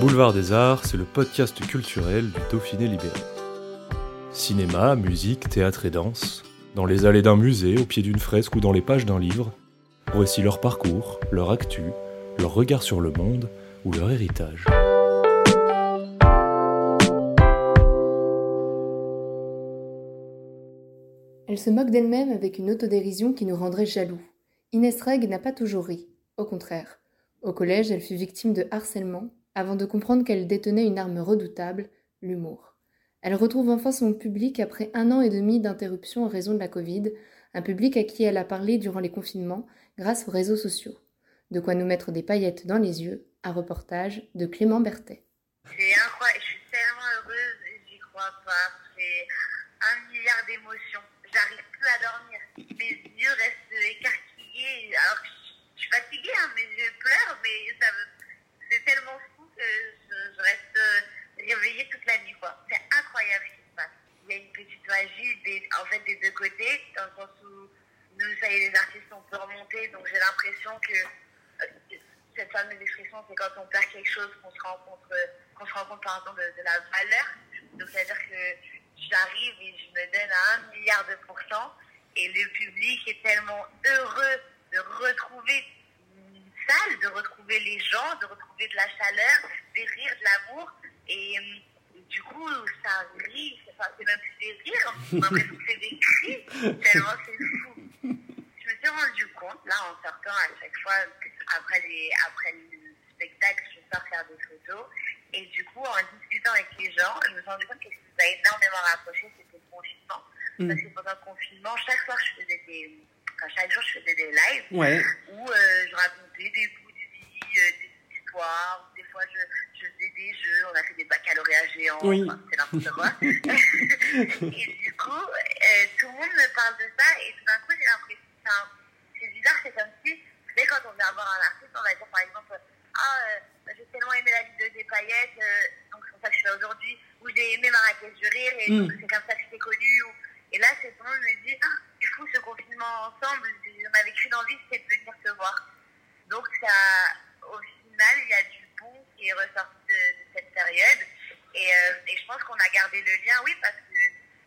Boulevard des Arts, c'est le podcast culturel du Dauphiné libéré. Cinéma, musique, théâtre et danse, dans les allées d'un musée, au pied d'une fresque ou dans les pages d'un livre, voici leur parcours, leur actu, leur regard sur le monde ou leur héritage. Elle se moque d'elle-même avec une autodérision qui nous rendrait jaloux. Inès Reg n'a pas toujours ri, au contraire. Au collège, elle fut victime de harcèlement, avant de comprendre qu'elle détenait une arme redoutable, l'humour. Elle retrouve enfin son public après un an et demi d'interruption en raison de la Covid, un public à qui elle a parlé durant les confinements grâce aux réseaux sociaux. De quoi nous mettre des paillettes dans les yeux, un reportage de Clément Berthet. C'est incroyable, je suis tellement heureuse, j'y crois pas. C'est un milliard d'émotions. J'arrive plus à dormir. Mes yeux restent écarquillés. Alors que je suis fatiguée, hein, mes yeux pleurent, mais ça me- c'est tellement fou que je, je reste euh, réveillée toute la nuit. quoi. C'est incroyable ce qui se passe. Il y a une petite magie des, en fait, des deux côtés, dans le sens où est, les artistes, on peut remonter, donc j'ai l'impression que euh, cette fameuse expression, c'est quand on perd quelque chose qu'on se rend compte, qu'on se rend compte pardon, de, de la valeur. Donc, c'est-à-dire que j'arrive et je me donne à un milliard de pourcents et le public est tellement heureux de retrouver une salle, de retrouver les gens, de retrouver de la chaleur, des rires, de l'amour. Et, du coup, ça rit, c'est même plus des rires, on l'impression que c'est des cris, tellement c'est fou. Je me suis rendu compte, là, en sortant à chaque fois, après, les, après le spectacle, je sors faire des photos. Et du coup, en discutant avec les gens, je me suis rendu compte que ce qui nous a énormément rapprochés, c'était le confinement. Parce que pendant le confinement, chaque soir, je faisais des. Enfin, chaque jour, je faisais des lives Ouais. où euh, je racontais des bouts de vie, euh, des histoires. Des fois, je, je faisais des jeux. On a fait des baccalauréats géants. Oui. Enfin, c'est n'importe quoi. et du coup, euh, tout le monde me parle de ça. Et tout d'un coup, j'ai l'impression. enfin, c'est bizarre, c'est comme si, vous un artiste, on va dire par exemple Ah, euh, j'ai tellement aimé la vidéo des paillettes, euh, donc c'est pour ça que je suis là aujourd'hui. Ou j'ai aimé Marrakech du rire, et Mm. donc c'est comme ça que je t'ai connu. Ou... Et là, c'est tout le monde me dit Ah, c'est fou ce confinement ensemble. On avait qu'une envie, c'était de venir te voir. Donc, ça, au final, il y a du bon qui est ressorti de, de cette période. Et, euh, et je pense qu'on a gardé le lien, oui, parce que,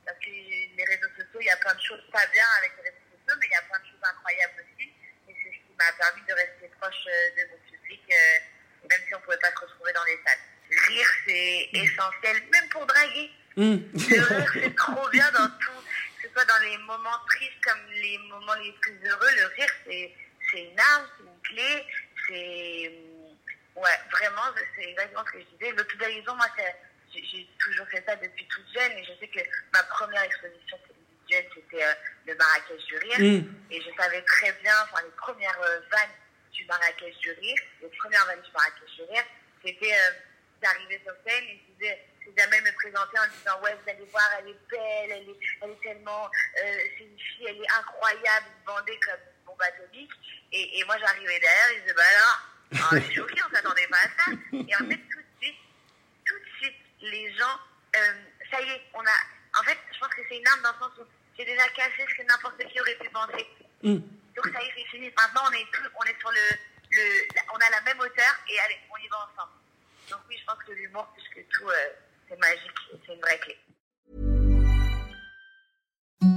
parce que les réseaux sociaux, il y a plein de choses pas bien avec les réseaux sociaux, mais il y a plein de choses incroyables aussi. Et c'est ce qui m'a permis de rester proche euh, euh, même si on ne pouvait pas se retrouver dans les salles. Rire, c'est essentiel, même pour draguer. Hum. Le rire, c'est trop bien dans tout, que ce soit dans les moments tristes comme les moments les plus heureux. Le rire, c'est c'est une arme, c'est une clé, c'est. Ouais, vraiment, c'est exactement ce que je disais. L'autodérision, moi, c'est- j'ai j'ai toujours fait ça depuis toute jeune et je sais que ma première exposition c'était euh, le Marrakech du rire. Hum. Et je savais très bien, enfin, les premières euh, vannes Marrakech du rire, les premières vannes du Marrakech du rire, c'était euh, d'arriver sur scène et je disais, jamais me présenter en disant, ouais, vous allez voir, elle est belle, elle est, elle est tellement, euh, c'est une fille, elle est incroyable, vendez comme bombe atomique. Et, et moi, j'arrivais derrière, je disais, bah alors, suis choquée, on s'attendait pas à ça. Et en fait, tout de suite, tout de suite, les gens, euh, ça y est, on a. En fait, je pense que c'est une arme dans le sens où j'ai déjà caché ce que n'importe qui aurait pu penser. Hum. Donc ça y est, c'est fini. Maintenant, on est, on est sur le. On a la même hauteur et allez, on y va ensemble. Donc oui, je pense que l'humour, plus que tout, euh, c'est magique c'est